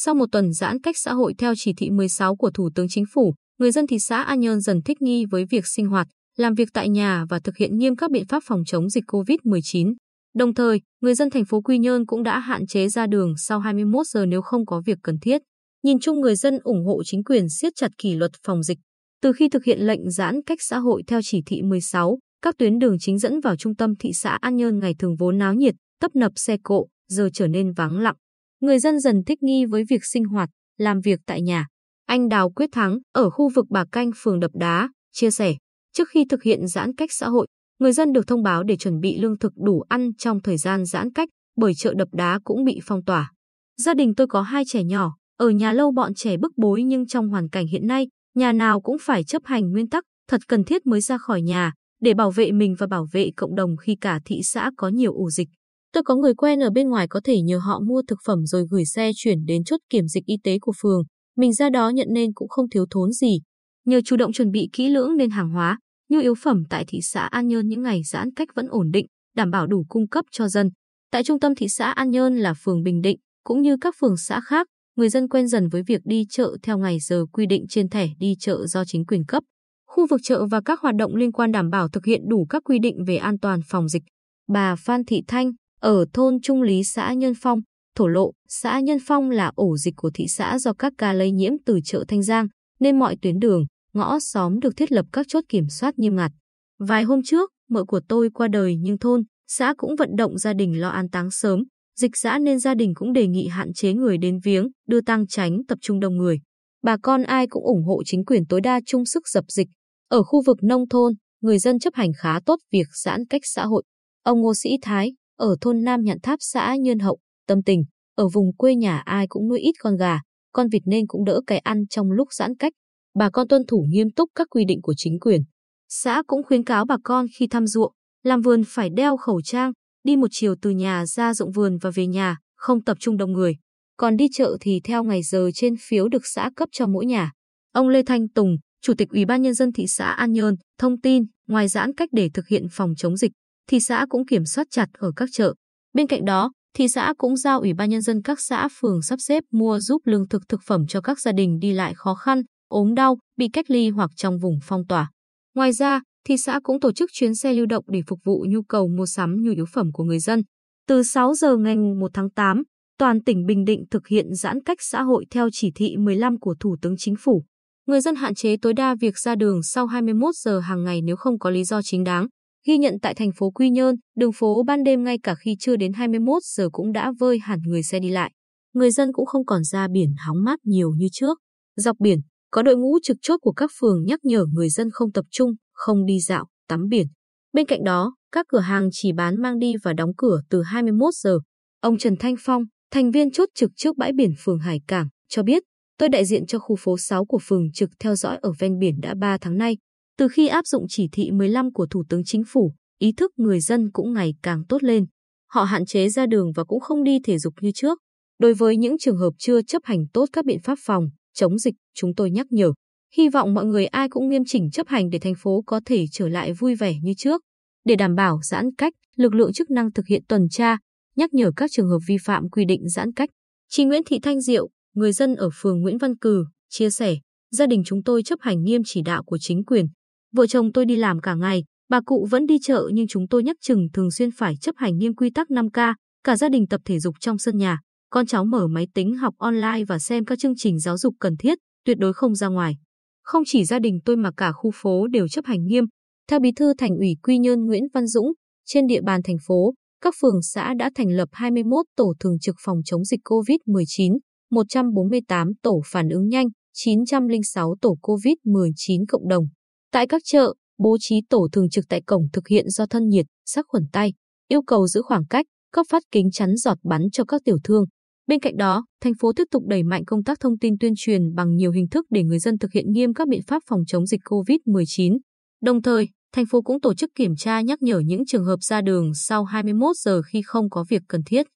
Sau một tuần giãn cách xã hội theo chỉ thị 16 của Thủ tướng Chính phủ, người dân thị xã An Nhơn dần thích nghi với việc sinh hoạt, làm việc tại nhà và thực hiện nghiêm các biện pháp phòng chống dịch COVID-19. Đồng thời, người dân thành phố Quy Nhơn cũng đã hạn chế ra đường sau 21 giờ nếu không có việc cần thiết. Nhìn chung người dân ủng hộ chính quyền siết chặt kỷ luật phòng dịch. Từ khi thực hiện lệnh giãn cách xã hội theo chỉ thị 16, các tuyến đường chính dẫn vào trung tâm thị xã An Nhơn ngày thường vốn náo nhiệt, tấp nập xe cộ, giờ trở nên vắng lặng. Người dân dần thích nghi với việc sinh hoạt, làm việc tại nhà. Anh Đào Quyết Thắng ở khu vực Bà Canh, phường Đập Đá, chia sẻ, trước khi thực hiện giãn cách xã hội, người dân được thông báo để chuẩn bị lương thực đủ ăn trong thời gian giãn cách bởi chợ Đập Đá cũng bị phong tỏa. Gia đình tôi có hai trẻ nhỏ, ở nhà lâu bọn trẻ bức bối nhưng trong hoàn cảnh hiện nay, nhà nào cũng phải chấp hành nguyên tắc thật cần thiết mới ra khỏi nhà để bảo vệ mình và bảo vệ cộng đồng khi cả thị xã có nhiều ổ dịch. Tôi có người quen ở bên ngoài có thể nhờ họ mua thực phẩm rồi gửi xe chuyển đến chốt kiểm dịch y tế của phường. Mình ra đó nhận nên cũng không thiếu thốn gì. Nhờ chủ động chuẩn bị kỹ lưỡng nên hàng hóa, nhu yếu phẩm tại thị xã An Nhơn những ngày giãn cách vẫn ổn định, đảm bảo đủ cung cấp cho dân. Tại trung tâm thị xã An Nhơn là phường Bình Định, cũng như các phường xã khác, người dân quen dần với việc đi chợ theo ngày giờ quy định trên thẻ đi chợ do chính quyền cấp. Khu vực chợ và các hoạt động liên quan đảm bảo thực hiện đủ các quy định về an toàn phòng dịch. Bà Phan Thị Thanh, ở thôn Trung Lý xã Nhân Phong, thổ lộ, xã Nhân Phong là ổ dịch của thị xã do các ca lây nhiễm từ chợ Thanh Giang, nên mọi tuyến đường, ngõ xóm được thiết lập các chốt kiểm soát nghiêm ngặt. Vài hôm trước, mợ của tôi qua đời nhưng thôn, xã cũng vận động gia đình lo an táng sớm, dịch xã nên gia đình cũng đề nghị hạn chế người đến viếng, đưa tang tránh tập trung đông người. Bà con ai cũng ủng hộ chính quyền tối đa chung sức dập dịch. Ở khu vực nông thôn, người dân chấp hành khá tốt việc giãn cách xã hội. Ông Ngô Sĩ Thái, ở thôn Nam Nhạn Tháp xã Nhân Hậu, tâm tình, ở vùng quê nhà ai cũng nuôi ít con gà, con vịt nên cũng đỡ cái ăn trong lúc giãn cách. Bà con tuân thủ nghiêm túc các quy định của chính quyền. Xã cũng khuyến cáo bà con khi thăm ruộng, làm vườn phải đeo khẩu trang, đi một chiều từ nhà ra ruộng vườn và về nhà, không tập trung đông người. Còn đi chợ thì theo ngày giờ trên phiếu được xã cấp cho mỗi nhà. Ông Lê Thanh Tùng, Chủ tịch Ủy ban Nhân dân thị xã An Nhơn, thông tin, ngoài giãn cách để thực hiện phòng chống dịch, thị xã cũng kiểm soát chặt ở các chợ. Bên cạnh đó, thị xã cũng giao Ủy ban Nhân dân các xã phường sắp xếp mua giúp lương thực thực phẩm cho các gia đình đi lại khó khăn, ốm đau, bị cách ly hoặc trong vùng phong tỏa. Ngoài ra, thị xã cũng tổ chức chuyến xe lưu động để phục vụ nhu cầu mua sắm nhu yếu phẩm của người dân. Từ 6 giờ ngày 1 tháng 8, toàn tỉnh Bình Định thực hiện giãn cách xã hội theo chỉ thị 15 của Thủ tướng Chính phủ. Người dân hạn chế tối đa việc ra đường sau 21 giờ hàng ngày nếu không có lý do chính đáng. Ghi nhận tại thành phố Quy Nhơn, đường phố ban đêm ngay cả khi chưa đến 21 giờ cũng đã vơi hẳn người xe đi lại. Người dân cũng không còn ra biển hóng mát nhiều như trước. Dọc biển, có đội ngũ trực chốt của các phường nhắc nhở người dân không tập trung, không đi dạo, tắm biển. Bên cạnh đó, các cửa hàng chỉ bán mang đi và đóng cửa từ 21 giờ. Ông Trần Thanh Phong, thành viên chốt trực trước bãi biển phường Hải Cảng, cho biết, tôi đại diện cho khu phố 6 của phường trực theo dõi ở ven biển đã 3 tháng nay. Từ khi áp dụng chỉ thị 15 của Thủ tướng Chính phủ, ý thức người dân cũng ngày càng tốt lên. Họ hạn chế ra đường và cũng không đi thể dục như trước. Đối với những trường hợp chưa chấp hành tốt các biện pháp phòng, chống dịch, chúng tôi nhắc nhở. Hy vọng mọi người ai cũng nghiêm chỉnh chấp hành để thành phố có thể trở lại vui vẻ như trước. Để đảm bảo giãn cách, lực lượng chức năng thực hiện tuần tra, nhắc nhở các trường hợp vi phạm quy định giãn cách. Chị Nguyễn Thị Thanh Diệu, người dân ở phường Nguyễn Văn Cừ, chia sẻ, gia đình chúng tôi chấp hành nghiêm chỉ đạo của chính quyền. Vợ chồng tôi đi làm cả ngày, bà cụ vẫn đi chợ nhưng chúng tôi nhắc chừng thường xuyên phải chấp hành nghiêm quy tắc 5K, cả gia đình tập thể dục trong sân nhà, con cháu mở máy tính học online và xem các chương trình giáo dục cần thiết, tuyệt đối không ra ngoài. Không chỉ gia đình tôi mà cả khu phố đều chấp hành nghiêm. Theo Bí thư Thành ủy Quy Nhơn Nguyễn Văn Dũng, trên địa bàn thành phố, các phường xã đã thành lập 21 tổ thường trực phòng chống dịch COVID-19, 148 tổ phản ứng nhanh, 906 tổ COVID-19 cộng đồng. Tại các chợ, bố trí tổ thường trực tại cổng thực hiện do thân nhiệt, sát khuẩn tay, yêu cầu giữ khoảng cách, cấp phát kính chắn giọt bắn cho các tiểu thương. Bên cạnh đó, thành phố tiếp tục đẩy mạnh công tác thông tin tuyên truyền bằng nhiều hình thức để người dân thực hiện nghiêm các biện pháp phòng chống dịch COVID-19. Đồng thời, thành phố cũng tổ chức kiểm tra nhắc nhở những trường hợp ra đường sau 21 giờ khi không có việc cần thiết.